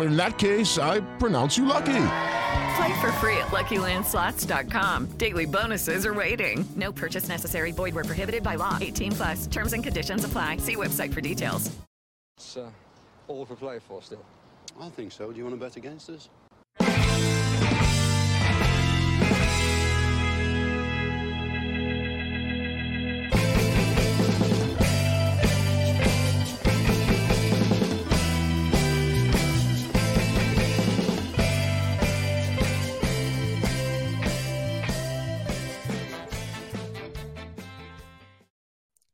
In that case, I pronounce you lucky. Play for free at LuckyLandSlots.com. Daily bonuses are waiting. No purchase necessary. Void were prohibited by law. 18 plus. Terms and conditions apply. See website for details. It's uh, all for play for still. I think so. Do you want to bet against us?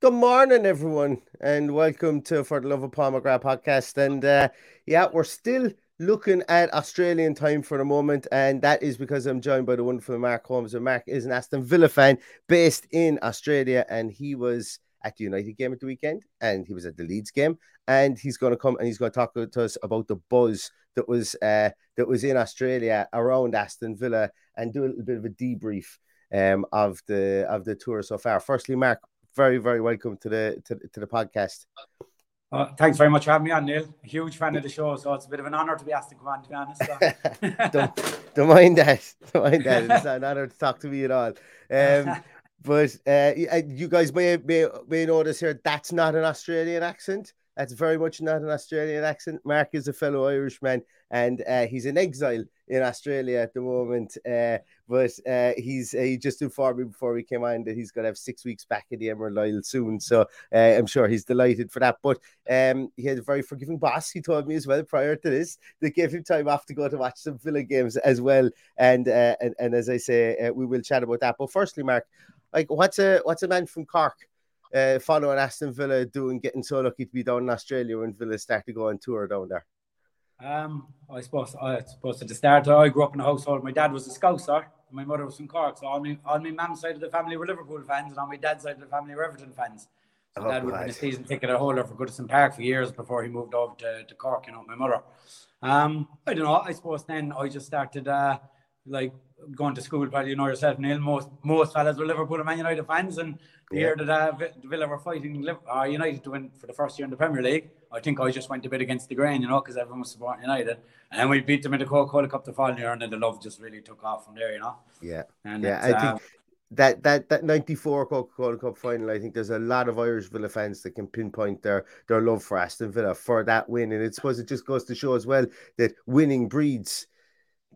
Good morning, everyone, and welcome to For the Love of Paul McGrath podcast. And uh, yeah, we're still looking at Australian time for the moment, and that is because I'm joined by the wonderful Mark Holmes. And Mark is an Aston Villa fan based in Australia, and he was at the United game at the weekend, and he was at the Leeds game, and he's going to come and he's going to talk to us about the buzz that was uh, that was in Australia around Aston Villa, and do a little bit of a debrief um, of the of the tour so far. Firstly, Mark, very very welcome to the to, to the podcast. Uh, thanks very much for having me on, Neil. A huge fan of the show, so it's a bit of an honour to be asked to come on. To be honest, so. don't, don't mind that. Don't mind that. It's not an honour to talk to me at all. Um, but uh, you guys may, may may notice here that's not an Australian accent. That's very much not an Australian accent. Mark is a fellow Irishman, and uh, he's in exile in Australia at the moment. Uh, but uh, he's he just informed me before we came on that he's going to have six weeks back at the Emerald Isle soon. So uh, I'm sure he's delighted for that. But um, he had a very forgiving boss. He told me as well prior to this that gave him time off to go to watch some Villa games as well. And uh, and, and as I say, uh, we will chat about that. But firstly, Mark, like what's a what's a man from Cork? Uh, following Aston Villa doing getting so lucky to be down in Australia when Villa started to go on tour down there? Um, I suppose I suppose at the start I grew up in a household. My dad was a Scouser, my mother was from Cork, so on my on my mum's side of the family were Liverpool fans, and on my dad's side of the family were Everton fans. So Oh, dad would have been a season ticket holder for Goodison Park for years before he moved over to, to Cork, you know, my mother. Um, I don't know. I suppose then I just started uh, like going to school. Probably you know yourself, Neil. Most most fellas were Liverpool and Man United fans, and the Yeah. year that uh, Villa were fighting uh, United to win for the first year in the Premier League, I think I just went a bit against the grain, you know, because everyone was supporting United, and then we beat them in the Coca-Cola Cup the following year, and then the love just really took off from there, you know. Yeah, And yeah. it's, I uh, think that that that '94 Coca-Cola Cup final. I think there's a lot of Irish Villa fans that can pinpoint their their love for Aston Villa for that win, and it suppose it just goes to show as well that winning breeds.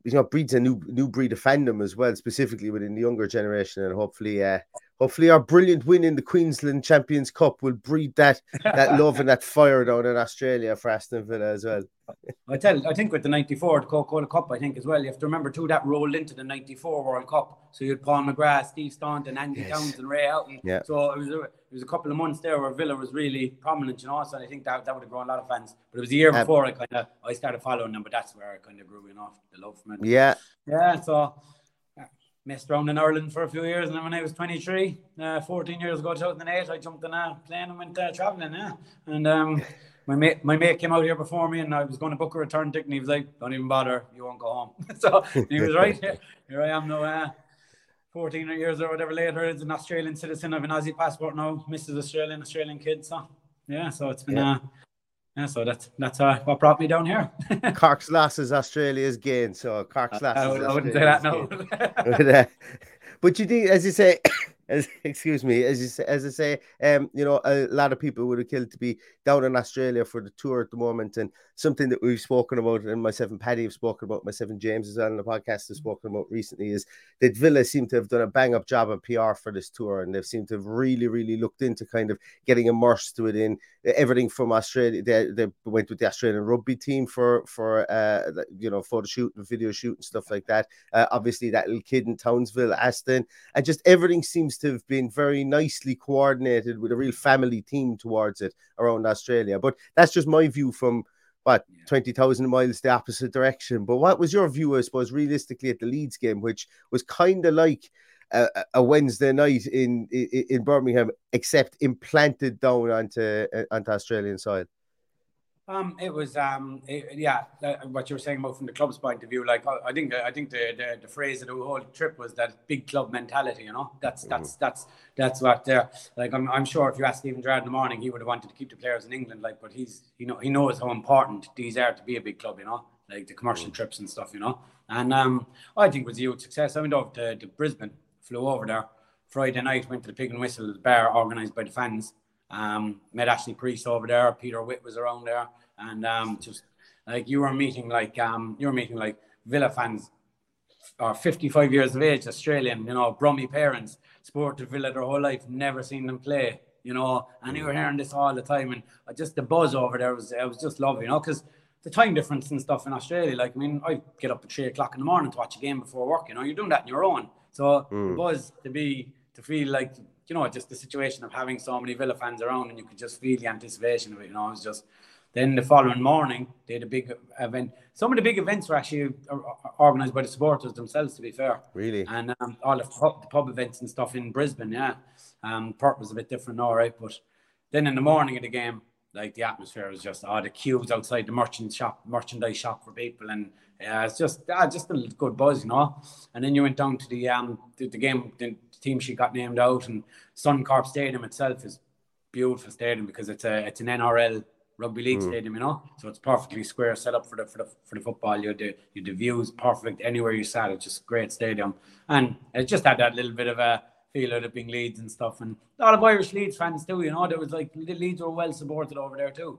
You know, breeds a new new breed of fandom as well, specifically within the younger generation, and hopefully, uh, hopefully, our brilliant win in the Queensland Champions Cup will breed that that love and that fire down in Australia for Aston Villa as well. I tell, I think with the '94 the Coca-Cola Cup, I think as well, you have to remember too that rolled into the '94 World Cup. So you had Paul McGrath, Steve Staunton, Andy Yes. Towns, and Ray Houghton. Yeah. So it was a, it was a couple of months there where Villa was really prominent, you know. So I think that that would have grown a lot of fans. But it was the year Um, before I kind of I started following them, but that's where I kind of grew, you know, the love from it. Yeah, Yeah, so messed around in Ireland for a few years, and then when I was 23, uh, 14 years ago, 2008, I jumped in a plane and went uh, traveling. Yeah, and um, my mate, my mate came out here before me, and I was going to book a return ticket, and he was like, "Don't even bother, you won't go home." so he was right. Here, here I am now. Uh, 14 years or whatever later, as an Australian citizen of an Aussie passport now, Mrs. Australian, Australian kid. So yeah. So it's been yeah. Uh, yeah, so that's that's uh, what brought me down here. Cork's loss is Australia's gain. So Cork's loss. I, I wouldn't say that no. but, uh, but you do, as you say, as excuse me, as you say, as I say, um, you know, a lot of people would have killed to be down in Australia for the tour at the moment, and something that we've spoken about, and myself and Paddy have spoken about, myself and James as well on the podcast has spoken about recently, is that Villa seem to have done a bang up job on PR for this tour, and they've seemed to have really, really looked into kind of getting immersed within everything from Australia. They, they went with the Australian rugby team for for uh, you know photo shoot and video shoot and stuff like that. Uh, obviously, that little kid in Townsville, Aston, and just everything seems to have been very nicely coordinated with a real family team towards it around Australia. But that's just my view from what yeah. 20,000 miles the opposite direction. But what was your view, I suppose, realistically at the Leeds game, which was kind of like a, a, Wednesday night in, in, in Birmingham, except implanted down onto uh, onto Australian soil? Um, it was um, it, yeah, uh, what you were saying about from the club's point of view. Like I think I think the, the, the phrase of the whole trip was that big club mentality. You know, that's that's that's that's what. Uh, like I'm, I'm sure if you ask Steven Gerrard in the morning, he would have wanted to keep the players in England. Like, but he's you know he knows how important these are to be a big club. You know, like the commercial mm. trips and stuff. You know, and um, I think it was a huge success. I went over to, to Brisbane, flew over there. Friday night, went to the Pig and Whistle bar organised by the fans. Um, met Ashley Priest over there. Peter Withe was around there, and um, just like you were meeting like um, you were meeting like Villa fans, are 55 years of age, Australian, you know, Brummy parents, supported Villa their whole life, never seen them play, you know, and you were hearing this all the time, and just the buzz over there was it was just lovely, you know, because the time difference and stuff in Australia, like I mean, I get up at three o'clock in the morning to watch a game before work, you know, you're doing that on your own, so mm. the buzz to be to feel like you know, just the situation of having so many Villa fans around and you could just feel the anticipation of it. You know, it was just. Then the following morning, they had a big event. Some of the big events were actually organised by the supporters themselves, to be fair. Really? And um, all the pub, the pub, events and stuff in Brisbane, yeah. Um, Perth was a bit different, all right. But then in the morning of the game, like the atmosphere was just, oh, the queues outside the merchant shop, merchandise shop for people. And yeah, it's just, uh, just a good buzz, you know. And then you went down to the um the, the game, the, team she got named out, and Suncorp Stadium itself is beautiful stadium because it's a it's an NRL rugby league mm. stadium, you know. So it's perfectly square set up for the for the for the football. You the you the views perfect anywhere you sat. It's just great stadium, and it just had that little bit of a feel of it being Leeds and stuff, and a lot of Irish Leeds fans too. You know, there was like the Leeds were well supported over there too,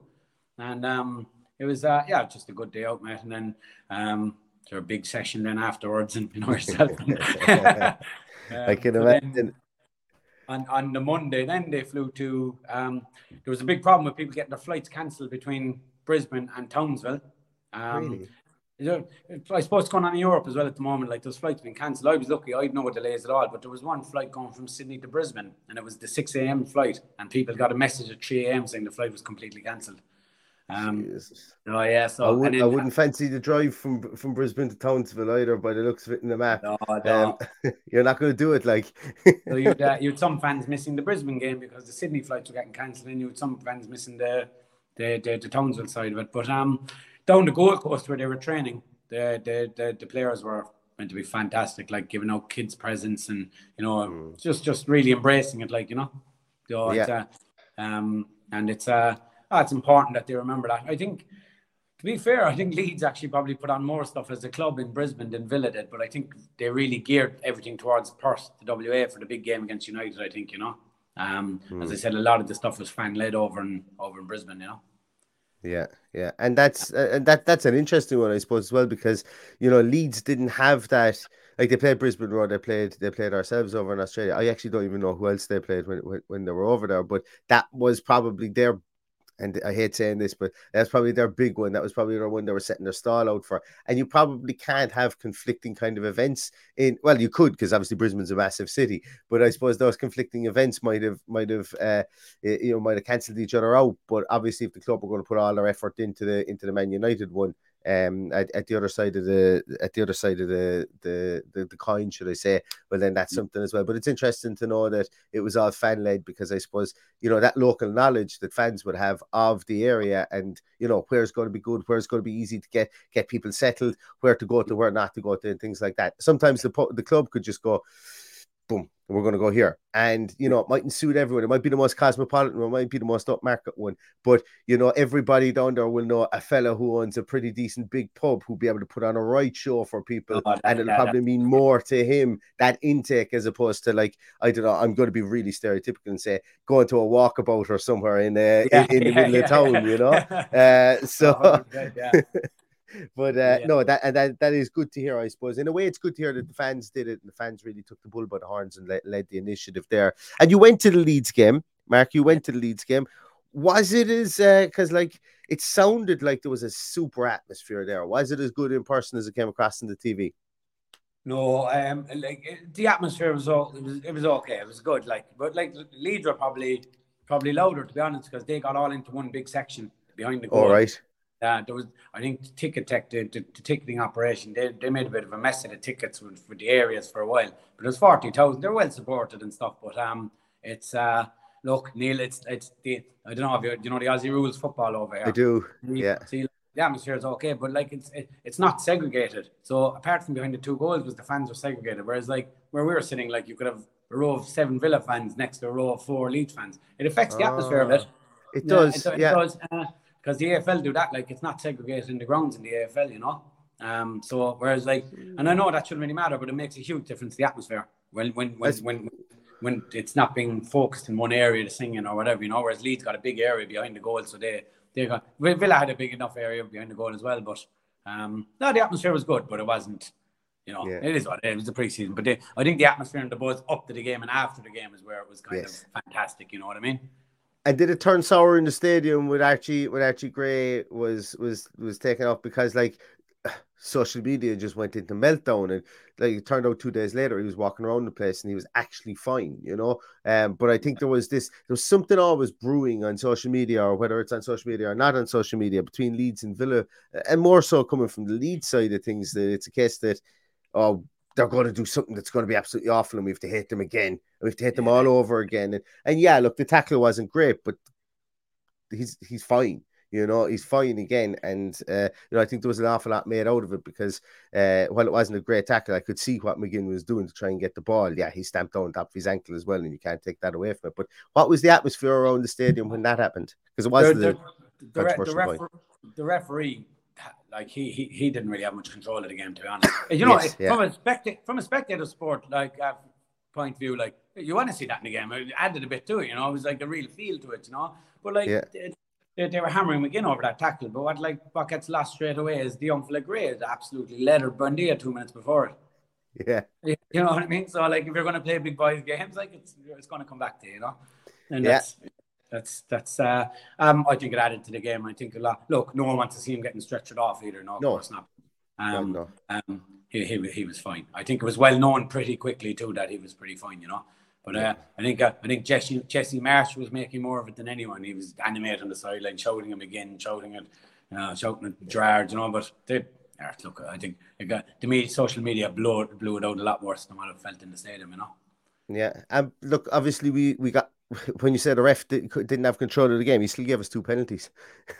and um, it was uh, yeah, just a good day out, mate. And then um, there a big session then afterwards, and you know yourself. I can imagine. On, on the Monday, then they flew to. Um, there was a big problem with people getting their flights cancelled between Brisbane and Townsville. Um, really? I suppose it's going on in Europe as well at the moment. Like those flights being cancelled. I was lucky; I had no delays at all. But there was one flight going from Sydney to Brisbane, and it was the six a.m. flight, and people got a message at three a.m. saying the flight was completely cancelled. Um, Jesus. Oh yeah, so I, would, wouldn't fancy the drive from from Brisbane to Townsville either, by the looks of it in the map. No, um, you're not going to do it, like. so you'd uh, you'd some fans missing the Brisbane game because the Sydney flights were getting cancelled, and you had some fans missing the the, the the Townsville side of it. But um, down the Gold Coast where they were training, the the the, the players were meant to be fantastic, like giving out kids presents and you know mm. just just really embracing it, like you know. So yeah. It's, uh, um, and it's uh oh, it's important that they remember that. I think, to be fair, I think Leeds actually probably put on more stuff as a club in Brisbane than Villa did, but I think they really geared everything towards Perth, the WA, for the big game against United. I think you know. Um, mm. As I said, a lot of the stuff was fan led over in over in Brisbane. You know. Yeah, yeah, and that's uh, and that that's an interesting one, I suppose, as well, because you know Leeds didn't have that. Like they played Brisbane Roar, they played they played ourselves over in Australia. I actually don't even know who else they played when when, when they were over there, but that was probably their and I hate saying this, but that's probably their big one. That was probably their one they were setting their stall out for. And you probably can't have conflicting kind of events in. Well, you could because obviously Brisbane's a massive city, but I suppose those conflicting events might have might have uh, you know might have cancelled each other out. But obviously, if the club were going to put all their effort into the into the Man United one, um at, at the other side of the at the other side of the, the the the coin should i say. Well then that's mm. something as well. But it's interesting to know that it was all fan led because i suppose you know that local knowledge that fans would have of the area and you know where's going to be good where's going to be easy to get get people settled where to go to where not to go to and things like that. Sometimes the the club could just go boom, we're going to go here. And, you know, it mightn't suit everyone. It might be the most cosmopolitan, it might be the most upmarket one. But, you know, everybody down there will know a fella who owns a pretty decent big pub who'll be able to put on a right show for people. Oh, that- and it'll yeah, probably that- mean more to him, that intake, as opposed to like, I don't know, I'm going to be really stereotypical and say, going to a walkabout or somewhere in, uh, Yeah, in, in the yeah, middle yeah, of town, you know? Uh, so. 100%, yeah. but uh, no, that and that that is good to hear. I suppose in a way, it's good to hear that the fans did it, and the fans really took the bull by the horns and led, led the initiative there. And you went to the Leeds game, Mark. You went to the Leeds game. Was it as because like it sounded like there was a super atmosphere there? Was it as good in person as it came across in the TV? No, um, like the atmosphere was all it was it was okay. It was good, like but like Leeds were probably probably louder to be honest because they got all into one big section behind the goal. All right. Uh, there was, I think, ticket tech, the, the, the ticketing operation, they, they made a bit of a mess of the tickets with, with the areas for a while. But it was forty thousand. They're well supported and stuff. But um, it's uh, look, Neil, it's it's the I don't know if you, you know the Aussie rules football over here. I do. We- Yeah. See, the atmosphere is okay, but like it's it, it's not segregated. So apart from behind the two goals, was the fans were segregated. Whereas like where we were sitting, like you could have a row of seven Villa fans next to a row of four Leeds fans. It affects the atmosphere a bit. Ah, It does. It, it yeah. does. Because the AFL do that, like it's not segregated in the grounds in the AFL, you know. Um. So whereas like, and I know that shouldn't really matter, but it makes a huge difference to the atmosphere when when when That's- when when it's not being focused in one area to singing or whatever, you know. Whereas Leeds got a big area behind the goal, so they they got Villa had a big enough area behind the goal as well. But um, no, the atmosphere was good, but it wasn't. You know, Yeah. it is what. It was the preseason, but they, I think the atmosphere and the buzz up to the game and after the game is where it was kind Yes. of fantastic. You know what I mean? And did it turn sour in the stadium with Archie when Archie Gray was was was taken off because like social media just went into meltdown and like it turned out two days later he was walking around the place and he was actually fine, you know. Um, but I think there was this there was something always brewing on social media or whether it's on social media or not on social media between Leeds and Villa, and more so coming from the Leeds side of things that it's a case that oh they're going to do something that's going to be absolutely awful and we have to hit them again. And we have to hit them all over again. And, and yeah, look, the tackle wasn't great, but he's he's fine. You know, he's fine again. And, uh, you know, I think there was an awful lot made out of it because uh, while it wasn't a great tackle, I could see what McGinn was doing to try and get the ball. Yeah, he stamped on top of his ankle as well, and you can't take that away from it. But what was the atmosphere around the stadium when that happened? Because it was the, the, the, the, the referee, like he, he he didn't really have much control of the game, to be honest. You know, Yes, yeah. from a spectator from a spectator sport like uh, point of view, like you want to see that in the game. It added a bit to it, you know. It was like a real feel to it, you know. But like Yeah. it, they, they were hammering McGinn over that tackle. But what like what gets lost straight away is the young fella Gray had absolutely leathered Buendia two minutes before it. Yeah. You know what I mean? So like if you're going to play big boys games, like it's it's going to come back to you, you know. And Yeah. That's that's uh um I think it added to the game. I think a lot. Look, no one wants to see him getting stretched off either. No, No. it's not. Um, no. um he, he he was fine. I think it was well known pretty quickly too that he was pretty fine, you know. But uh, I think uh, I think Jesse Jesse Marsch was making more of it than anyone. He was animated on the sideline, shouting him again, shouting at uh, shouting at Gerrard, you know. But they, look, I think it got, to me, social media blew it, blew it out a lot worse than what it felt in the stadium, you know. Yeah, and look, obviously we we got when you said the ref did, didn't have control of the game, he still gave us two penalties.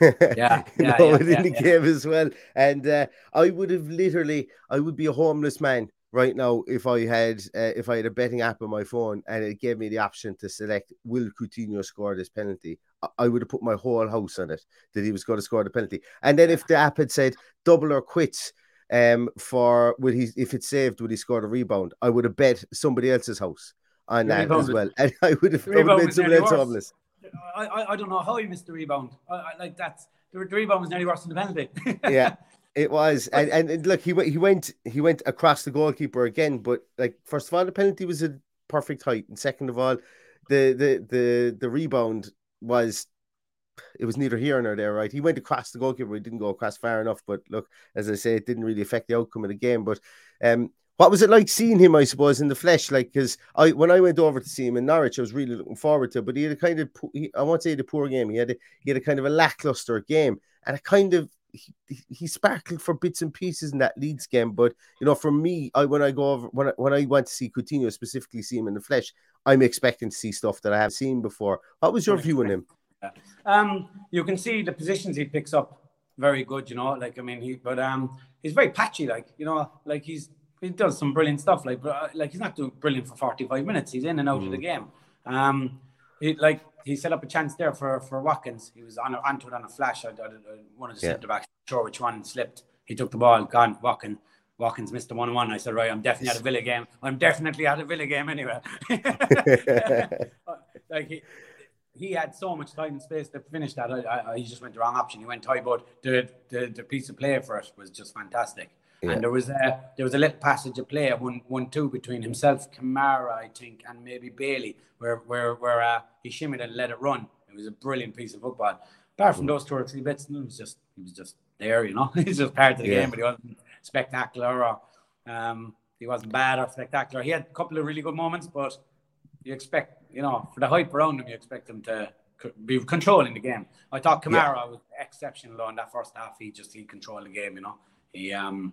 Yeah, yeah, know, yeah, yeah, the yeah. game as well. And uh, I would have literally, I would be a homeless man right now if I had uh, if I had a betting app on my phone and it gave me the option to select will Coutinho score this penalty. I- I would have put my whole house on it that he was going to score the penalty. And then if the app had said double or quits. Um, for would he if it's saved, would he score a rebound? I would have bet somebody else's house on that as well, and I would have, The I would have rebound made somebody else homeless. I, I, I don't know how he missed the rebound. I, I, like that's the, the rebound was nearly worse than the penalty. yeah, it was, and, and and look, he went, he went, he went across the goalkeeper again. But like, first of all, the penalty was a perfect height, and second of all, the the the the rebound was. It was neither here nor there, right? He went across the goalkeeper. He didn't go across far enough, but look, as I say, it didn't really affect the outcome of the game. But um, what was it like seeing him? I suppose in the flesh, like because I when I went over to see him in Norwich, I was really looking forward to. it, But he had a kind of he, I won't say the poor game. He had a, he had a kind of a lackluster game, and a kind of he, he- sparkled for bits and pieces in that Leeds game. But you know, for me, I when I go over when I, when I went to see Coutinho specifically see him in the flesh, I'm expecting to see stuff that I have seen before. What was your view on him? Um, you can see the positions he picks up very good, you know. Like I mean, he but um, he's very patchy. Like you know, like he's he does some brilliant stuff. Like, but, uh, like he's not doing brilliant for 45 minutes. He's in and out of the game. Um, he, like he set up a chance there for for Watkins. He was on a, onto it on a flash. I, I, I, one of the Yeah. centre backs, sure which one slipped. He took the ball, gone. Watkins, Watkins missed the one one. I said, right, I'm definitely at a Villa game. I'm definitely at a Villa game anyway. like he, he had so much time and space to finish that. I, I, I he just went the wrong option. He went high, but the, the the piece of play for it was just fantastic. Yeah. And there was a there was a little passage of play, one one two between himself, Kamara, I think, and maybe Bailey, where where where uh, he shimmied and let it run. It was a brilliant piece of football. Apart from those two or three bits, it was just he was just there, you know. He's just part of the Yeah. game, but he wasn't spectacular or um, he wasn't bad or spectacular. He had a couple of really good moments, but you expect, you know, for the hype around him, you expect him to be controlling the game. I thought Kamara was exceptional in that first half. He just he controlled the game, you know. He um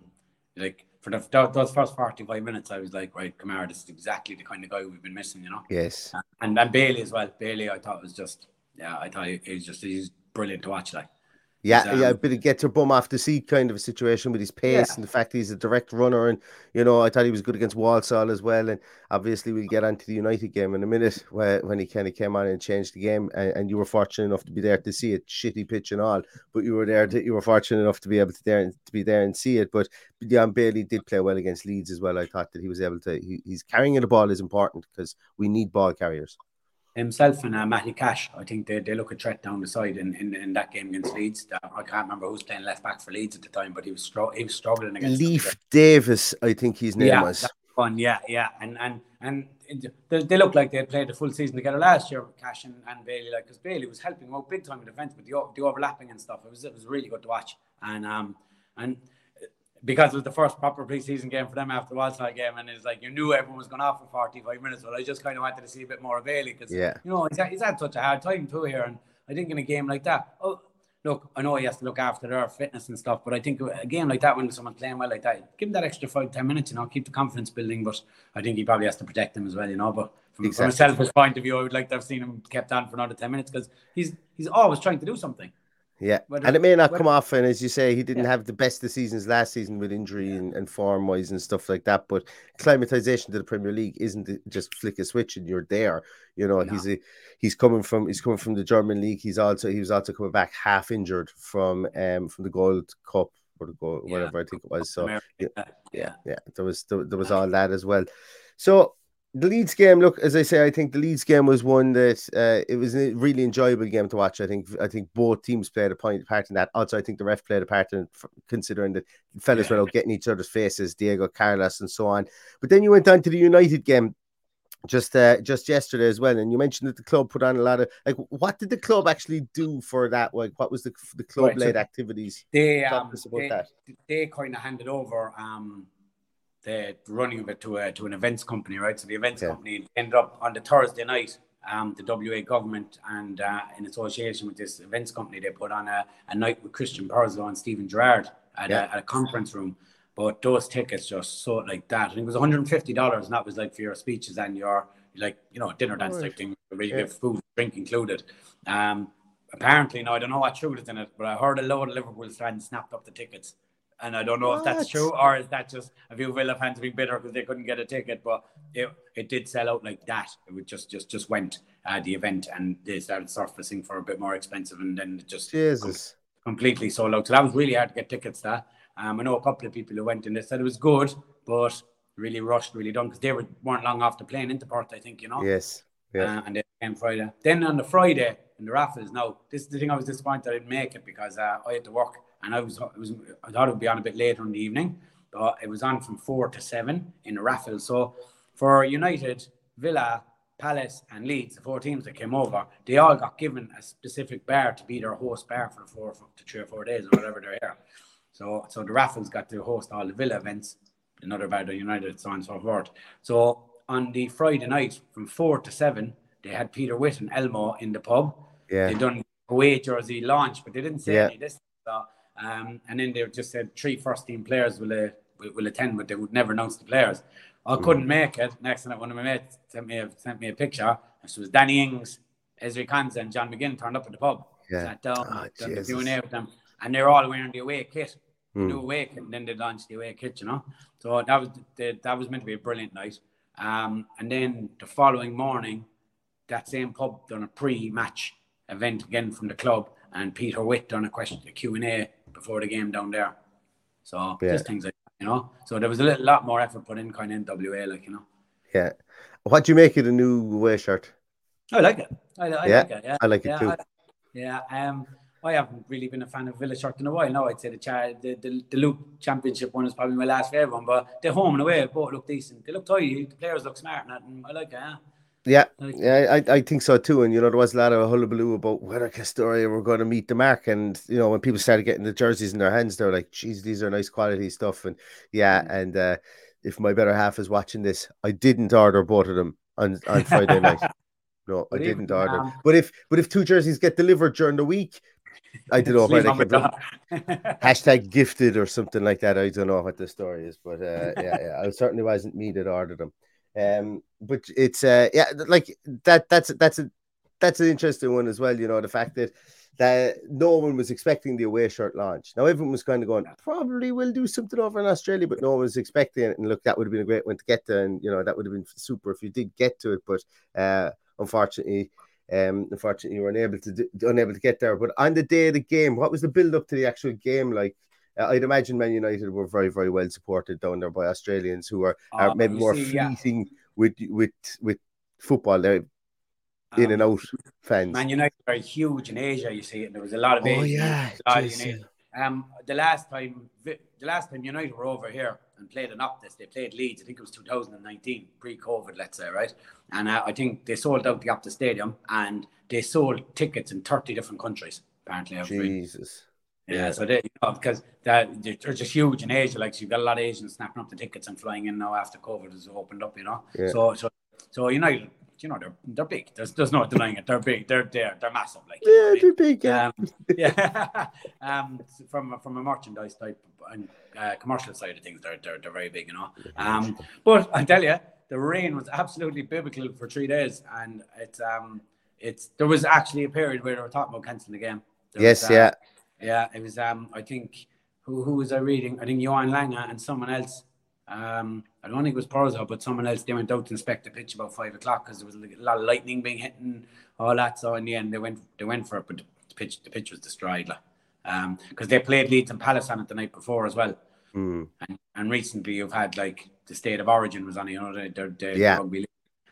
like for the those first forty five minutes, I was like, right, Kamara, this is exactly the kind of guy we've been missing, you know. yes. And and Bailey as well. Bailey, I thought was just yeah, I thought he, he was just he's brilliant to watch. Like Yeah, um, yeah, a bit of get your bum off the seat kind of a situation with his pace Yeah. and the fact he's a direct runner. And, you know, I thought he was good against Walsall as well. And obviously, we'll get onto the United game in a minute where, when he kind of came on and changed the game. And, and you were fortunate enough to be there to see it, shitty pitch and all. But you were there, to, you were fortunate enough to be able to, there, to be there and see it. But Leon Bailey did play well against Leeds as well. I thought that he was able to, he, he's carrying the ball is important because we need ball carriers. Himself and uh, Matty Cash, I think they, they look a threat down the side in, in, in that game against Leeds. I can't remember who was playing left back for Leeds at the time, but he was stro- he was struggling against them. Leif Davis, I think his name yeah, was. fun. Yeah, yeah, and and and they, they look like they played the full season together last year with Cash and, and Bailey. Like because Bailey was helping out big time in defence but the, the overlapping and stuff. It was it was really good to watch. And um and because it was the first proper preseason game for them after the Walsall game, and it's like you knew everyone was going off for 45 minutes, but I just kind of wanted to see a bit more of Bailey because Yeah. you know he's had, he's had such a hard time too here, and I think in a game like that, oh look, I know he has to look after their fitness and stuff, but I think a game like that when someone's playing well like that, give him that extra five ten minutes, you know, keep the confidence building. But I think he probably has to protect them as well, you know. But from, from a Exactly. selfish point of view, I would like to have seen him kept on for another ten minutes because he's he's always trying to do something. Yeah, Whether- and it may not whether- come off. And as you say, he didn't Yeah. have the best of seasons last season with injury and, and form wise and stuff like that. But climatization to the Premier League isn't just flick a switch and you're there. You know, he's a he's coming from he's coming from the German league. He's also he was also coming back half injured from um from the Gold Cup or the goal Yeah. whatever I think it was. So yeah, yeah. yeah, there was there, there was all that as well. So the Leeds game, look, as I say, I think the Leeds game was one that uh, it was a really enjoyable game to watch. I think I think both teams played a point part in that. Also, I think the ref played a part in considering that fellas were out getting each other's faces, Diego Carlos and so on. But then you went on to the United game just uh, just yesterday as well, and you mentioned that the club put on a lot of like. What did the club actually do for that? Like, what was the the club led Right, so activities? They um about they, that. they kind of handed over um the running of it to a, to an events company, right? So the events Okay. company ended up on the Thursday night. Um, the WA government and uh, in association with this events company, they put on a, a night with Christian Purslow and Steven Gerrard at, Yeah. a, at a conference room. But those tickets just sold like that. I think it was $150, and that was like for your speeches and your like you know dinner dance type thing, really Yeah. good food, drink included. Um, apparently, now I don't know what truth is in it, but I heard a load of Liverpool fans snapped up the tickets. And I don't know if that's true or is that just a few Villa fans being bitter because they couldn't get a ticket. But it, it did sell out like that. It would just just just went uh, the event and they started surfacing for a bit more expensive and then it just Jesus. completely sold out. So that was really hard to get tickets to. Um, I know a couple of people who went and they said it was good, but really rushed, really done because they were, weren't long after playing plane into Perth, I think, you know. Yes. Yeah. Uh, and then came Friday. Then on the Friday in the raffles. Now this is the thing I was disappointed I didn't make it because uh, I had to work and I was, it was I thought it would be on a bit later in the evening, but it was on from four to seven in the raffle. So for United, Villa, Palace, and Leeds, the four teams that came over, they all got given a specific bar to be their host bar for the four to three or four days or whatever they're here. So so the raffles got to host all the Villa events, another bar the United, so on and so forth. So on the Friday night from four to seven, they had Peter Withe and Elmo in the pub. Yeah. They done away jersey launch, but they didn't say Yeah. any of this. So, um, and then they just said three first team players will, uh, will, attend, but they would never announce the players. I Mm. couldn't make it. Next night, one of my mates sent me a, sent me a picture. This was Danny Ings, Ezri Konsa, and John McGinn turned up at the pub. Yeah. Sat down, Oh, done the Q&A with them, and they're all wearing the away kit. the new away kit, and then they launched the away kit, you know. So that was the, that was meant to be a brilliant night. Um, and then the following morning, that same pub done a pre-match event again from the club, and Peter Withe done a question, a Q and A before the game down there. So Yeah. just things like that, you know. So there was a little lot more effort put in, kind of NWA, like you know. Yeah. What do you make of the new away shirt? I like it. I, I Yeah, like it. Yeah, I like it yeah, too. I- yeah. Um, I haven't really been a fan of Villa shirt in a while. Now I'd say the cha- the, the the Luke Championship one is probably my last favourite one, but the home and away both look decent. They look tidy. The players look smart, and that, and I like it. Yeah. Yeah, Like- yeah, I, I think so too. And you know, there was a lot of hullabaloo about whether Castore were going to meet the mark. And you know, when people started getting the jerseys in their hands, they were like, "Geez, these are nice quality stuff." And yeah, Mm. and uh, if my better half is watching this, I didn't order both of them on, on Friday night. No, I didn't order. but if but if two jerseys get delivered during the week, I don't know if Sleep I on my can dog. hashtag gifted or something like that. I don't know what the story is, but uh, yeah, yeah, I certainly wasn't me that ordered them. Um, but it's uh, yeah, like that. That's that's a that's an interesting one as well. You know, the fact that that no one was expecting the away shirt launch. Now everyone was kind of going, probably we'll do something over in Australia, but no one was expecting it. And look, that would have been a great one to get to, and you know that would have been super if you did get to it. But uh, unfortunately, um, unfortunately, you were unable to do, unable to get there. But on the day of the game, what was the build up to the actual game like? Uh, I'd imagine Man United were very, very well supported down there by Australians who are, are Oh, maybe more see, yeah. fleeting with with with football. They're in and Um, out fans. Man United are huge in Asia. You see, and there was a lot of Oh, yeah, a lot of jeez, United. Um, the last time, the last time United were over here and played an Optus, they played Leeds. I think it was 2019, pre-COVID, let's say, right? And uh, I think they sold out the Optus Stadium and they sold tickets in 30 different countries. Apparently, over free. Jesus. Yeah, so they, you know, because that they're just huge in Asia. Like so you've got a lot of Asians snapping up the tickets and flying in now after COVID has opened up. You know, Yeah. so so so United, you know, they're they're big. There's there's no denying it. They're big. They're they're they're massive. Like you know Yeah, they're big. Yeah. Um, yeah, um, from from a merchandise type and uh, commercial side of things, they're, they're they're very big, you know. Um, but I tell you, the rain was absolutely biblical for three days, and it's um, it's there was actually a period where they were talking about cancelling the game. There Yes, was, uh, yeah. Yeah. It was um, I think who who was I reading? I think Johan Langer and someone else. Um, I don't think it was Porzo, but someone else. They went out to inspect the pitch about five o'clock because there was a lot of lightning being hit and all that. So in the end, they went they went for it, but the pitch the pitch was destroyed. Like, um, because they played Leeds and Palace on it the night before as well. Mm. And, and recently, you've had like the state of origin was on. it, You know, the, the, the Yeah. rugby league.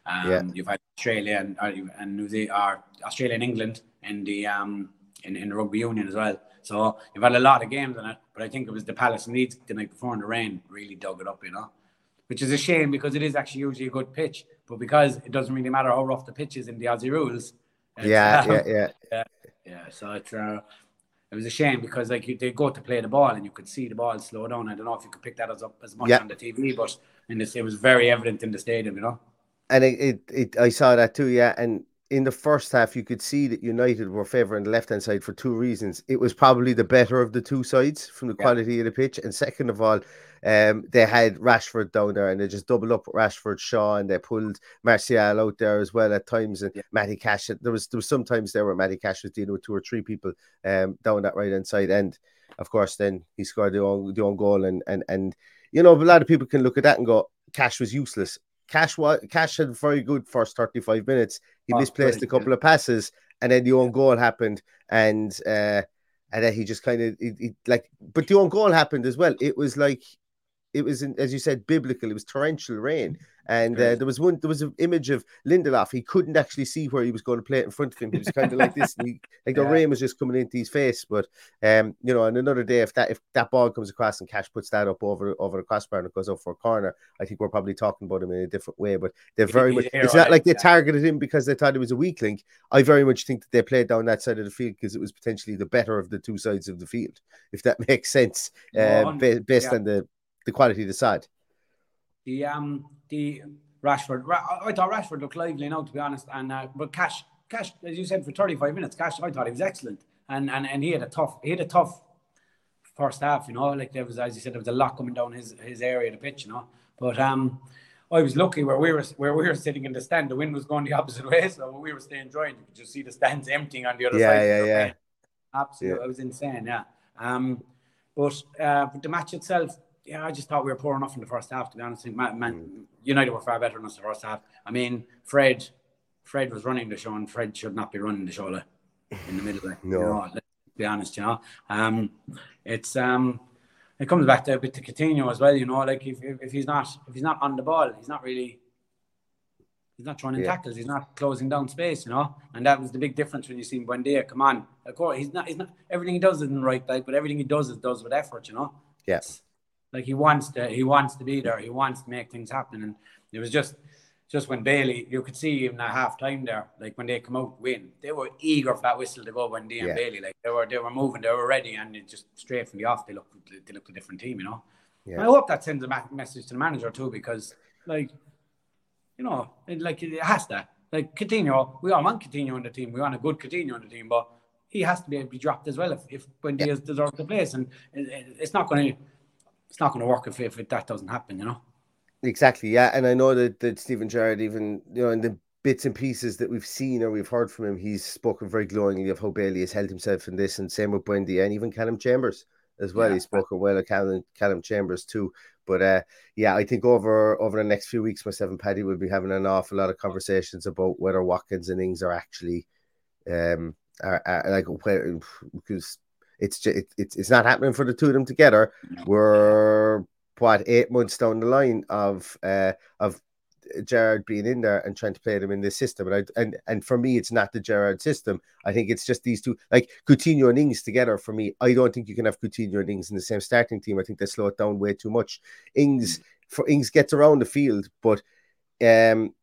Um, Yeah. You've had Australia and and New Zealand, or Australia and England in the um in, in the rugby union as well. So you've had a lot of games on it. But I think it was the Palace and Leeds the night before, and the rain really dug it up. You know, which is a shame because it is actually usually a good pitch, but because it doesn't really matter how rough the pitch is in the Aussie rules. Yeah, um, yeah, yeah. yeah, yeah. So it's uh, it was a shame because like you, they go to play the ball and you could see the ball slow down. I don't know if you could pick that as up as much Yeah. on the TV, but in this, it was very evident in the stadium. You know. And it, it, it, I saw that too, yeah. And in the first half, you could see that United were favouring the left hand side for two reasons. It was probably the better of the two sides from the Yeah. quality of the pitch, and second of all, um, they had Rashford down there, and they just doubled up Rashford, Shaw, and they pulled Martial out there as well at times, and Yeah. Matty Cash. There was there was some times there where Matty Cash was dealing with two or three people um down that right hand side, and of course, then he scored the own the own goal, and and and you know, a lot of people can look at that and go, Cash was useless. Cash was Cash had a very good first 35 minutes. He Oh, misplaced a couple of passes, and then the own goal happened, and uh, and then he just kind of like. But the own goal happened as well. It was like it was, in, as you said, biblical. It was torrential rain, and uh, there was one. There was an image of Lindelof. He couldn't actually see where he was going to play it in front of him. He was kind of like this, he, like the Yeah. rain was just coming into his face. But um, you know, on another day, if that if that ball comes across and Cash puts that up over over the crossbar and it goes up for a corner, I think we're probably talking about him in a different way. But they're very much. It's not like they targeted him because they thought he was a weak link. I very much think that they played down that side of the field because it was potentially the better of the two sides of the field, if that makes sense, uh, based yeah. on the the quality of the side. The um the Rashford, Ra- I thought Rashford looked lively now to be honest, and uh, but Cash, Cash, as you said, for 35 minutes, Cash, I thought he was excellent, and and and he had a tough, he had a tough first half, you know, like there was, as you said, there was a lot coming down his his area of the pitch, you know, but um. I was lucky where we were where we were sitting in the stand. The wind was going the opposite way, so we were staying dry, And you could just see the stands emptying on the other Yeah, side. yeah, yeah, the yeah. Absolutely, it was insane. Yeah. Um, But, uh, but the match itself, yeah, I just thought we were poor enough in the first half. To be honest, man, man, United were far better than us in the first half. I mean, Fred, Fred was running the show, and Fred should not be running the show in the middle. Like, No. you know, let's be honest, you know. Um, it's um, it comes back to a bit to Coutinho as well. You know, like if, if if he's not if he's not on the ball, he's not really. He's not trying in Yeah. tackles. He's not closing down space, you know, and that was the big difference when you see Buendia. Come on, of course, he's not. He's not. Everything he does isn't right, like, but everything he does is does with effort, you know. Yeah. Like he wants to, he wants to be there. He wants to make things happen. And it was just, just when Bailey, you could see even at half time there, like when they come out win, they were eager for that whistle to go when D and Yeah. Bailey, like they were, they were moving, they were ready, and it just straight from the off, they looked, they looked a different team, you know. Yeah. I hope that sends a message to the manager too, because like, you know, it, like it has to. Like Coutinho, we all want Coutinho on the team. We want a good Coutinho on the team, but he has to be able to be dropped as well if if Buendia deserves the place, and it, it, it's not going to it's not going to work if, if it, that doesn't happen, you know. Exactly, yeah. And I know that, that Steven Gerrard, even you know, in the bits and pieces that we've seen or we've heard from him, he's spoken very glowingly of how Bailey has held himself in this, and same with Buendia and even Callum Chambers as well. Yeah. He's spoken well of Callum, Callum Chambers too. But uh, yeah, I think over over the next few weeks, myself and Paddy will be having an awful lot of conversations about whether Watkins and Ings are actually um are, are like where because it's just it, it's it's not happening for the two of them together. We're what eight months down the line of uh of Gerrard being in there and trying to play them in this system. And I and and for me, it's not the Gerrard system. I think it's just these two, like Coutinho and Ings together. For me, I don't think you can have Coutinho and Ings in the same starting team. I think they slow it down way too much. Ings for Ings gets around the field, but um,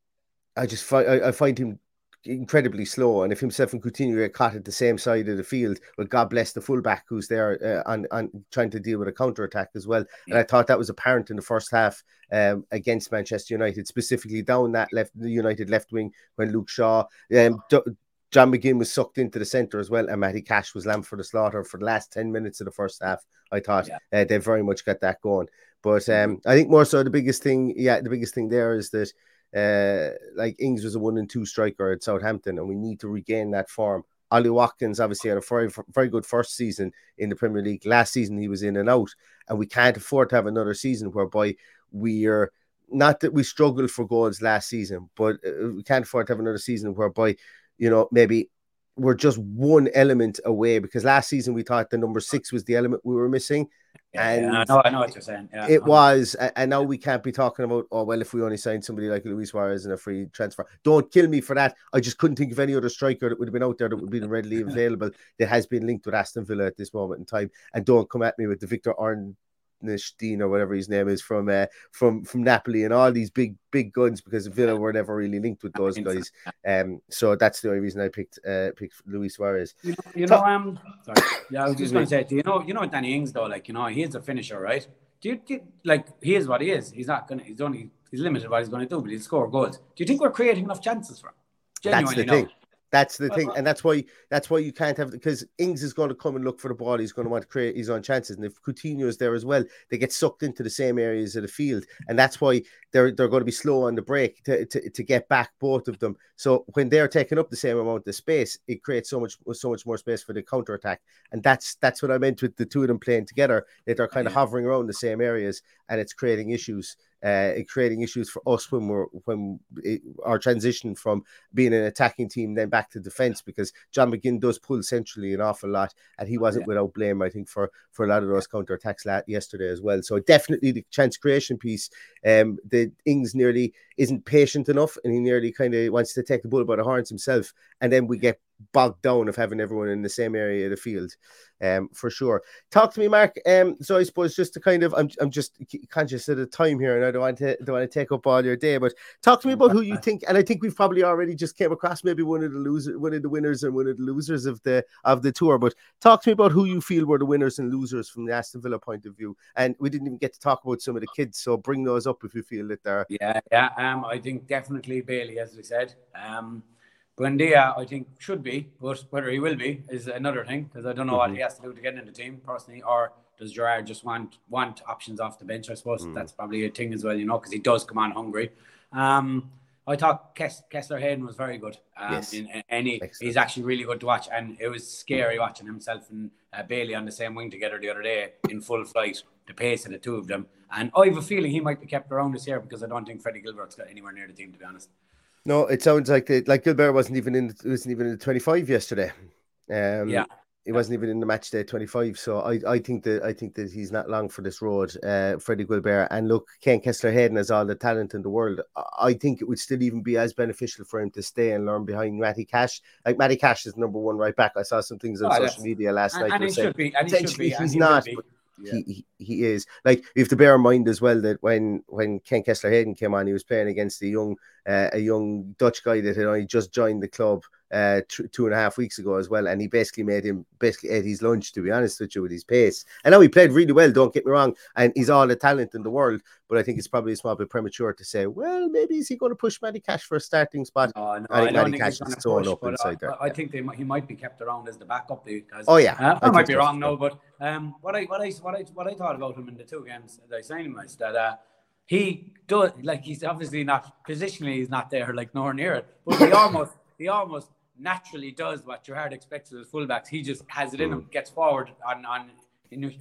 I just find I, I find him incredibly slow. And if himself and Coutinho get caught at the same side of the field, well, God bless the fullback who's there uh, on, on trying to deal with a counter attack as well. And I thought that was apparent in the first half um, against Manchester United, specifically down that left the United left wing when Luke Shaw. Um, D- John McGinn was sucked into the centre as well, and Matty Cash was lamb for the slaughter for the last 10 minutes of the first half. I thought uh, they very much got that going. But um, I think more so the biggest thing, yeah, the biggest thing there is that uh, like Ings was a one and two striker at Southampton, and we need to regain that form. Ollie Watkins obviously had a very, very good first season in the Premier League. Last season he was in and out, and we can't afford to have another season whereby we're not that we struggled for goals last season, but uh, we can't afford to have another season whereby you know maybe we're just one element away because last season we thought the number six was the element we were missing. And Yeah, I know, I know what you're saying. Yeah, it was, and now we can't be talking about, oh, well, if we only signed somebody like Luis Suarez in a free transfer. Don't kill me for that. I just couldn't think of any other striker that would have been out there that would be readily available that has been linked with Aston Villa at this moment in time. And don't come at me with the Victor Ornstein or whatever his name is from uh, from from Napoli and all these big big guns because Villa were never really linked with those guys. Um, so that's the only reason I picked uh, picked Luis Suarez. You know, you know um, sorry. Yeah, I was just going to say, do you know, you know, Danny Ings though, like you know, he's a finisher, right? Do you, do you- like he is what he is? He's not gonna, he's only, he's limited what he's going to do, but he'll score goals. Do you think we're creating enough chances for him? That's the Genuinely, no. thing. That's the thing, and that's why that's why you can't have because Ings is going to come and look for the ball. He's going to want to create his own chances, and if Coutinho is there as well, they get sucked into the same areas of the field, and that's why they're they're going to be slow on the break to, to, to get back both of them. So when they're taking up the same amount of space, it creates so much so much more space for the counter attack, and that's that's what I meant with the two of them playing together. That they're kind of hovering around the same areas, and it's creating issues. Uh, creating issues for us when we're when it, our transition from being an attacking team then back to defense because John McGinn does pull centrally an awful lot and he wasn't without blame I think for for a lot of those counter attacks yesterday as well. So definitely the chance creation piece um the Ings nearly isn't patient enough and he nearly kind of wants to take the bull by the horns himself and then we get bogged down of having everyone in the same area of the field um for sure talk to me Mark um so I suppose just to kind of I'm, I'm just conscious of the time here and I don't want to don't want to take up all your day but talk to me about who you think and I think we've probably already just came across maybe one of the losers one of the winners and one of the losers of the of the tour but talk to me about who you feel were the winners and losers from the Aston Villa point of view and we didn't even get to talk about some of the kids so bring those up if you feel that they're Yeah, yeah. Um, I think definitely Bailey, as we said. Um, Buendia, I think should be, but whether he will be is another thing because I don't know what Mhm. he has to do to get in the team personally, or does Gerrard just want want options off the bench? I suppose Mm. that's probably a thing as well, you know, because he does come on hungry. Um, I thought Kess, Kesler Hayden was very good. Um, Yes. in, and he, he's actually really good to watch. And it was scary watching himself and uh, Bailey on the same wing together the other day in full flight, the pace of the two of them. And I have a feeling he might be kept around this year because I don't think Freddie Guilbert's got anywhere near the team, to be honest. No, it sounds like the, like Guilbert wasn't even in wasn't even in the twenty five yesterday. Um, Yeah. he wasn't even in the match day twenty five. So I, I think that I think that he's not long for this road, uh, Freddie Guilbert. And look, Ken Kesler Hayden has all the talent in the world. I- think it would still even be as beneficial for him to stay and learn behind Matty Cash. Like Matty Cash is number one right back. I saw some things on Oh, social media last and- night. and said should be, and he should be, he's he not. He, he he is like you have to bear in mind as well that when when Ken Kesler Hayden came on, he was playing against the young uh, a young Dutch guy that had only just joined the club uh, t- two and a half weeks ago as well, and he basically made him basically ate his lunch to be honest with you with his pace. And now he played really well. Don't get me wrong, and he's all the talent in the world. But I think it's probably a small bit premature to say, well, maybe is he going to push Matty Cash for a starting spot? Oh, no, I I think don't Matty think Cash he's is push, up inside I, there. I think they, might- he might be kept around as the backup because. Oh, yeah, uh, I I, might be wrong now, but um, what I what I what I what I thought about him in the two games that I signed him is that uh, he does like he's obviously not positionally he's not there like nowhere near it, but he almost he almost naturally does what Gerrard expects of his fullbacks. He just has it in Mm. him, gets forward on on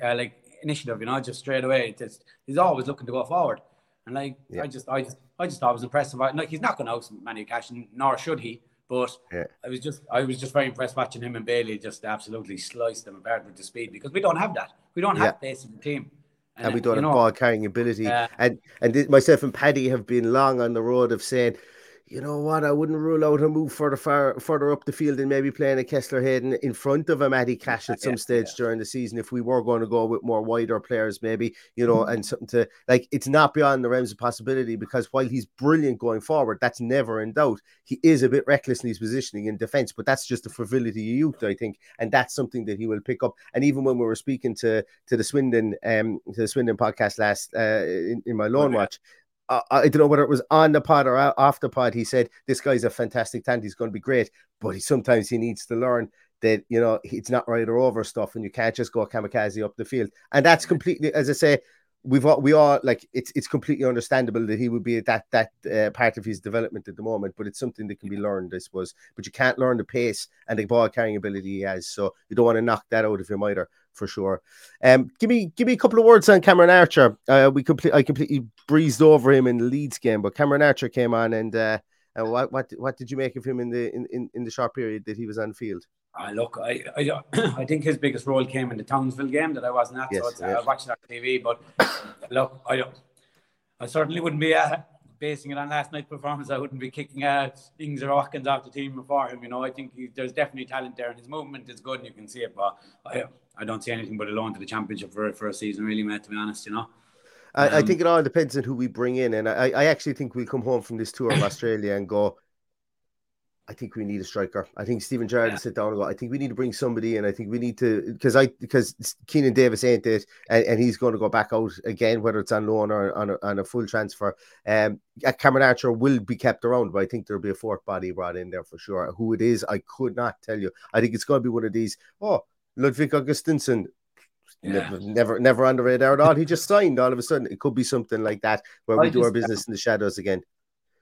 uh, like initiative, you know, just straight away. It's just, he's always looking to go forward. And like Yeah. I just I just I just thought it was impressive. I- Like he's not going to out Manny Cash, nor should he. But Yeah. I was just I was just very impressed watching him and Bailey just absolutely slice them apart with the speed because we don't have that. We don't have Yeah. pace in the team. And we don't have ball carrying ability. Yeah. And and myself and Paddy have been long on the road of saying, you know what, I wouldn't rule out a move further far further up the field and maybe playing a Kesler Hayden in front of a Matty Cash at some Yeah, stage during the season if we were going to go with more wider players, maybe, you know, and something to like it's not beyond the realms of possibility because while he's brilliant going forward, that's never in doubt. He is a bit reckless in his positioning in defense, but that's just the frivolity of youth, I think, and that's something that he will pick up. And even when we were speaking to to the Swindon um to the Swindon podcast last uh in, in my loan yeah. watch. I, don't know whether it was on the pod or off the pod. He said this guy's a fantastic talent. He's going to be great, but he sometimes he needs to learn that you know it's not right or over stuff, and you can't just go kamikaze up the field. And that's completely, as I say, we've all, we all like it's it's completely understandable that he would be at that that uh, part of his development at the moment. But it's something that can be learned, I suppose. But you can't learn the pace and the ball carrying ability he has, so you don't want to knock that out of him either for sure. Um, give me give me a couple of words on Cameron Archer. Uh, we complete I completely breezed over him in the Leeds game, but Cameron Archer came on and uh, and what what what did you make of him in the in, in, in the short period that he was on field? Uh, look, I, I I think his biggest role came in the Townsville game that I wasn't at. Yes, so it's, yes. I watched it on TV, but look, I don't. I certainly wouldn't be uh, basing it on last night's performance. I wouldn't be kicking uh, Ings or Watkins off the team before him. You know, I think he, there's definitely talent there, and his movement is good, and you can see it. But I I don't see anything but a loan to the championship for for a season, really, mate. To be honest, you know. I, I Um, think it all depends on who we bring in, and I, I actually think we'll come home from this tour of Australia and go. I think we need a striker. I think Steven Gerrard Yeah. will sit down and go. I think we need to bring somebody in. I think we need to because I because Keinan Davis ain't it, and, and he's going to go back out again, whether it's on loan or on a, on a full transfer. Um, Cameron Archer will be kept around, but I think there'll be a fourth body brought in there for sure. Who it is, I could not tell you. I think it's going to be one of these. Oh, Ludwig Augustinsson, Yeah. Never, never, never on the radar at all. He just signed all of a sudden. It could be something like that where I we do our business in the shadows again.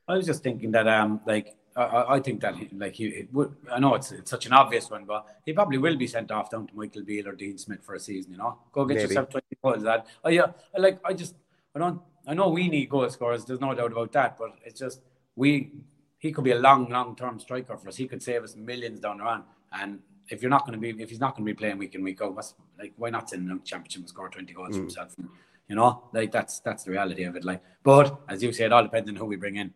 I was just thinking that, um, like, I- I, think that, he, like, he it would. I know it's it's such an obvious one, but he probably will be sent off down to Michael Beale or Dean Smith for a season. You know, go get Maybe. yourself twenty goals. That, oh yeah, like. I just, I don't. I know we need goal scorers. There's no doubt about that. But it's just we. He could be a long, long term striker for us. He could save us millions down the run. And if you're not going to be, if he's not going to be playing week in week out, what's like? Why not send him to championship and score twenty goals for himself? You know, like that's that's the reality of it. Like, but as you said, it all depends on who we bring in.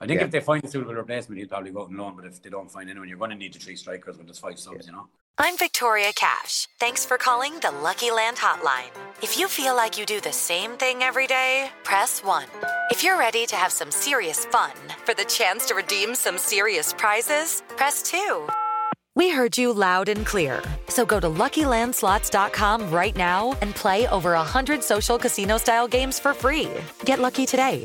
I think Yeah. if they find a suitable replacement, he'll probably go out on loan. But if they don't find anyone, you're going to need the three strikers with just five subs. You know. I'm Victoria Cash. Thanks for calling the Lucky Land Hotline. If you feel like you do the same thing every day, press 1. If you're ready to have some serious fun for the chance to redeem some serious prizes, press 2. We heard you loud and clear. So go to LuckyLandSlots.com right now and play over 100 social casino style games for free. Get lucky today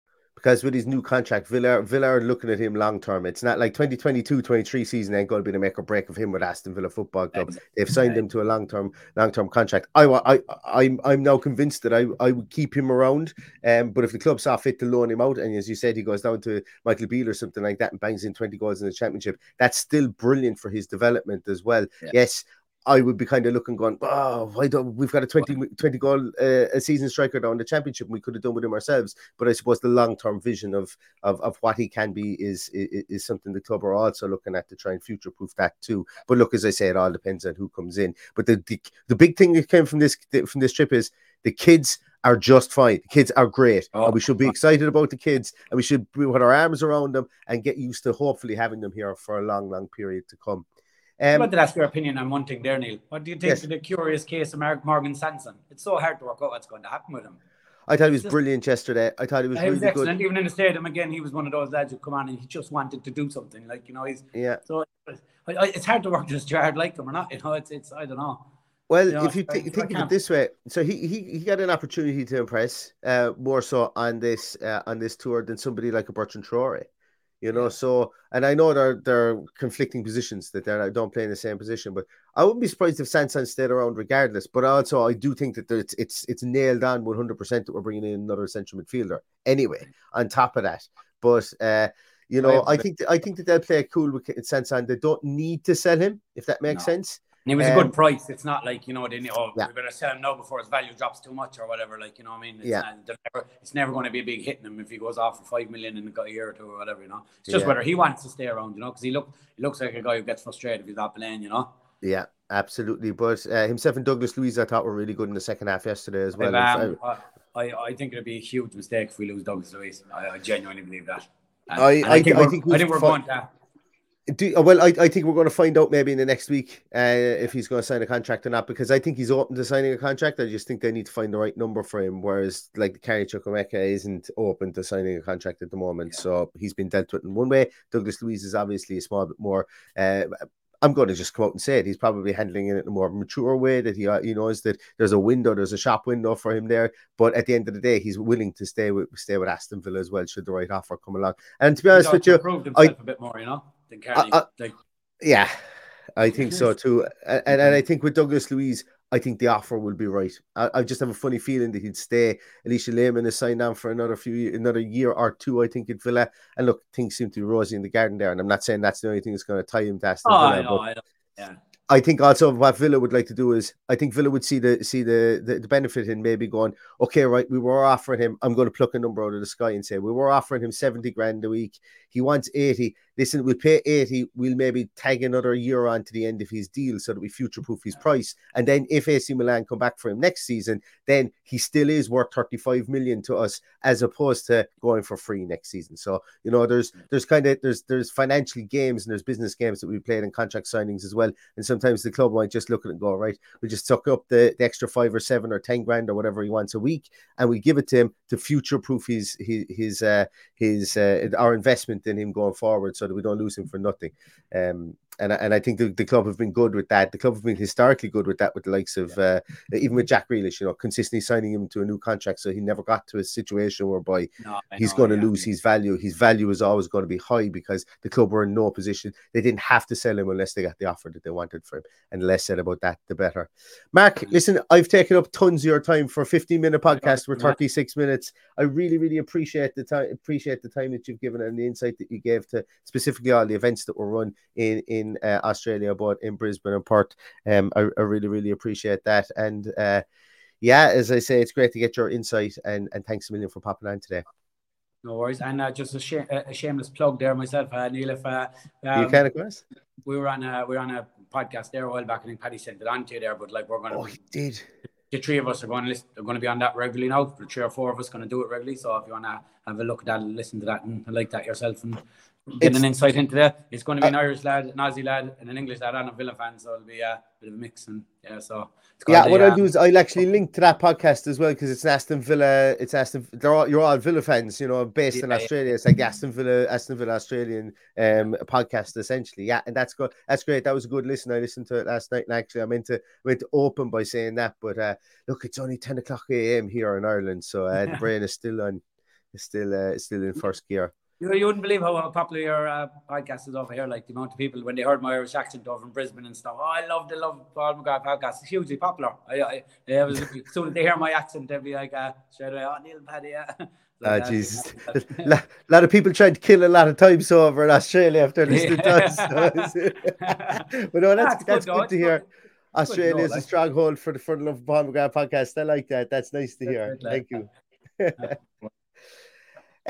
Because with his new contract, Villa, Villa are looking at him long term. It's not like 2022 23 season ain't going to be the make or break of him with Aston Villa Football Club. They've signed him to a long term long term contract. I, I, I, am I'm now convinced that I, I would keep him around. Um, but if the club saw fit to loan him out, and as you said, he goes down to Michael Beale or something like that and bangs in 20 goals in the championship, that's still brilliant for his development as well. Yes. I would be kind of looking, going, oh, why don't we've got a 20, 20 goal uh, a season striker down the championship? And we could have done with him ourselves. But I suppose the long term vision of, of of what he can be is, is is something the club are also looking at to try and future proof that too. But look, as I say, it all depends on who comes in. But the the, the big thing that came from this from this trip is the kids are just fine. The kids are great. and we should be excited about the kids and we should put our arms around them and get used to hopefully having them here for a long, long period to come. I'd Um, like to ask your opinion on one thing there, Neil. What do you think Yes. of the curious case of Mark Morgan Sanson? It's so hard to work out what's going to happen with him. I thought he was Just- brilliant yesterday. I thought he was he was really excellent. good. Even in the stadium, again, he was one of those lads who come on and he just wanted to do something. Like you know, he's Yeah. so it's hard to work just hard like him or not. You know, it's it's I don't know. Well, You know, if you I think of it this way, so he, he he got an opportunity to impress uh, more so on this uh, on this tour than somebody like a Bertrand Traore, you know. So, and I know they're they're conflicting positions that they don't play in the same position, but I wouldn't be surprised if Sanson stayed around regardless. But also, I do think that it's it's it's nailed on one hundred percent that we're bringing in another central midfielder anyway. On top of that, but uh, you know, I think I think that they'll play it cool with Sanson. They don't need to sell him if that makes No. sense. And it was a Um, good price. It's not like you know they need oh Yeah. we better sell him now before his value drops too much or whatever. Like you know what I mean? It's Yeah. Not, never, it's never going to be a big hitting him if he goes off for five million in a year or two or whatever. You know, it's just Yeah. whether he wants to stay around. You know, because he look he looks like a guy who gets frustrated if he's not playing. You know. Yeah, absolutely. But uh, himself and Douglas Luiz, I thought were really good in the second half yesterday as well. Um, I, I, I think it'd be a huge mistake if we lose Douglas Luiz. I, I genuinely believe that. And- I- and I- think I we're, think I we've think we're fi- going to. Do, uh, well, I, I think we're going to find out maybe in the next week uh, if he's going to sign a contract or not because I think he's open to signing a contract. I just think they need to find the right number for him. Whereas, like Carney Chukwuemeka isn't open to signing a contract at the moment, so he's been dealt with in one way. Douglas Luiz is obviously a small bit more. Uh, I'm going to just come out and say it. He's probably handling it in a more mature way that he uh, he knows that there's a window, there's a shop window for him there. But at the end of the day, he's willing to stay with stay with Aston Villa as well, should the right offer come along. And to be honest with you, himself a bit more, you know, than Carney. I- like, yeah, I think so too. And, and, and I think with Douglas Luiz, I think the offer will be right. I, I just have a funny feeling that he'd stay. Alisha Lehmann is signed on for another few, another year or two, I think, at Villa. And look, things seem to be rosy in the garden there. And I'm not saying that's the only thing that's going to tie him to Aston oh, Villa. I know, but I. Yeah. I think also what Villa would like to do is I think Villa would see the see the, the the benefit in maybe going, okay, right, we were offering him, I'm going to pluck a number out of the sky and say we were offering him 70 grand a week. He wants 80. Listen, we'll pay 80, we'll maybe tag another year on to the end of his deal so that we future proof his price. And then if AC Milan come back for him next season, then he still is worth 35 million to us as opposed to going for free next season. So, you know, there's there's kind of there's there's financial games and there's business games that we played in contract signings as well. And sometimes the club might just look at it and go, right, we just suck up the, the extra five or seven or ten grand or whatever he wants a week, and we give it to him to future proof his his his uh, his uh, our investment in him going forward, so that we don't lose him for nothing. Um, and I- and I think the, the club have been good with that. The club have been historically good with that, with the likes of uh, even with Jack Grealish, you know, consistently signing him to a new contract, so he never got to a situation whereby No, he's going to yeah. lose his value. His value is always going to be high because the club were in no position. They didn't have to sell him unless they got the offer that they wanted for him. And the less said about that, the better. Mark, listen, I've taken up tons of your time for a 15 minute podcast. We're 36 minutes. I really, really appreciate the time, appreciate the time that you've given and the insight that you gave to specifically all the events that were run in in uh, Australia, both in Brisbane and Perth. Um, I, I really, really appreciate that. And uh, yeah, as I say, it's great to get your insight and, and thanks a million for popping on today. No worries. And uh, just a, sh- a shameless plug there myself, uh, Neil. If uh, you um, can, of course. we were on a we were on a podcast there a while back. I think Paddy sent it on to you there, but like we're going to Oh, he did. the three of us are going to listen, are going to be on that regularly now. The three or four of us are going to do it regularly. So if you want to have a look at that, listen to that, and like that yourself, and get an insight into that, it's going to be an Irish lad, an Aussie lad, and an English lad, and a Villa fan. So it'll be a bit of a mix, and yeah, so yeah, what I'll do is I'll actually link to that podcast as well because it's Aston Villa. It's Aston. They're all you're all Villa fans, you know, based yeah, in Australia. It's like Aston Villa, Aston Villa Australian um podcast essentially. Yeah, and that's good. That's great. That was a good listen. I listened to it last night, and actually, I meant to I meant to open by saying that, but uh look, it's only ten o'clock a.m. here in Ireland, so uh, the brain is still on, is still uh, still in first gear. You, you wouldn't believe how popular your uh, podcast is over here. Like the amount of people when they heard my Irish accent over in Brisbane and stuff. Oh, I love the love Paul McGrath podcast. It's hugely popular. I, I, I was, as soon as they hear my accent, they'd be like, uh, straight away, oh, Neil Paddy, yeah. Ah, like, oh, Jesus. a lot of people tried to kill a lot of times over in Australia after listening to us. but no, that's, that's, good, good to hear. Australia is a stronghold for the for the Love of Paul McGrath podcast. I like that. That's nice to hear. Thank you.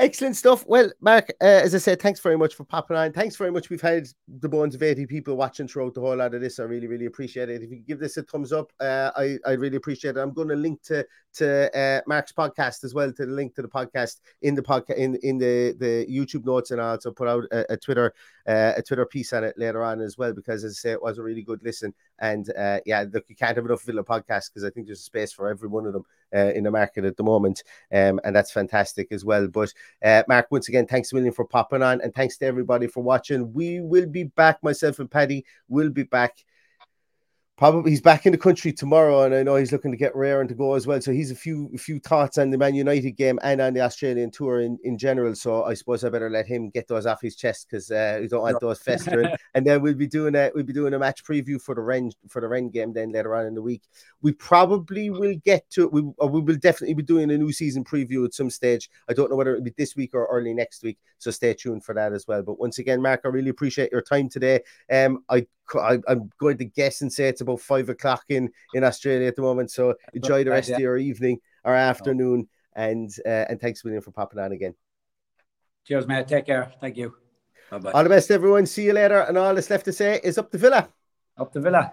Excellent stuff. Well, Mark, uh, as I said, thanks very much for popping on. Thanks very much. We've had the bones of 80 people watching throughout the whole lot of this. I really, really appreciate it. If you give this a thumbs up, uh, I, I really appreciate it. I'm going to link to to uh, Mark's podcast as well, to the link to the podcast in the podcast in, in the, the YouTube notes, and I'll also put out a, a Twitter uh, a Twitter piece on it later on as well, because as I say, it was a really good listen. And uh, yeah, look, you can't have enough Villa podcasts because I think there's a space for every one of them uh, in the market at the moment, um, and that's fantastic as well. But uh, Mark, once again, thanks a million for popping on, and thanks to everybody for watching. We will be back. Myself and Paddy will be back probably he's back in the country tomorrow, and I know he's looking to get rare and to go as well. So he's a few a few thoughts on the Man United game and on the Australian tour in, in general. So I suppose I better let him get those off his chest because uh, we don't want those festering. and then we'll be doing a we'll be doing a match preview for the Rennes for the Rennes game then later on in the week. We probably will get to we or we will definitely be doing a new season preview at some stage. I don't know whether it'll be this week or early next week. So stay tuned for that as well. But once again, Mark, I really appreciate your time today. Um, I I, am going to guess and say it's about five o'clock in in Australia at the moment. So enjoy the rest of your evening or afternoon, and uh, and thanks William for popping on again. Cheers, mate. Take care. Thank you. Bye-bye. All the best, everyone. See you later. And all that's left to say is up the Villa. Up the Villa.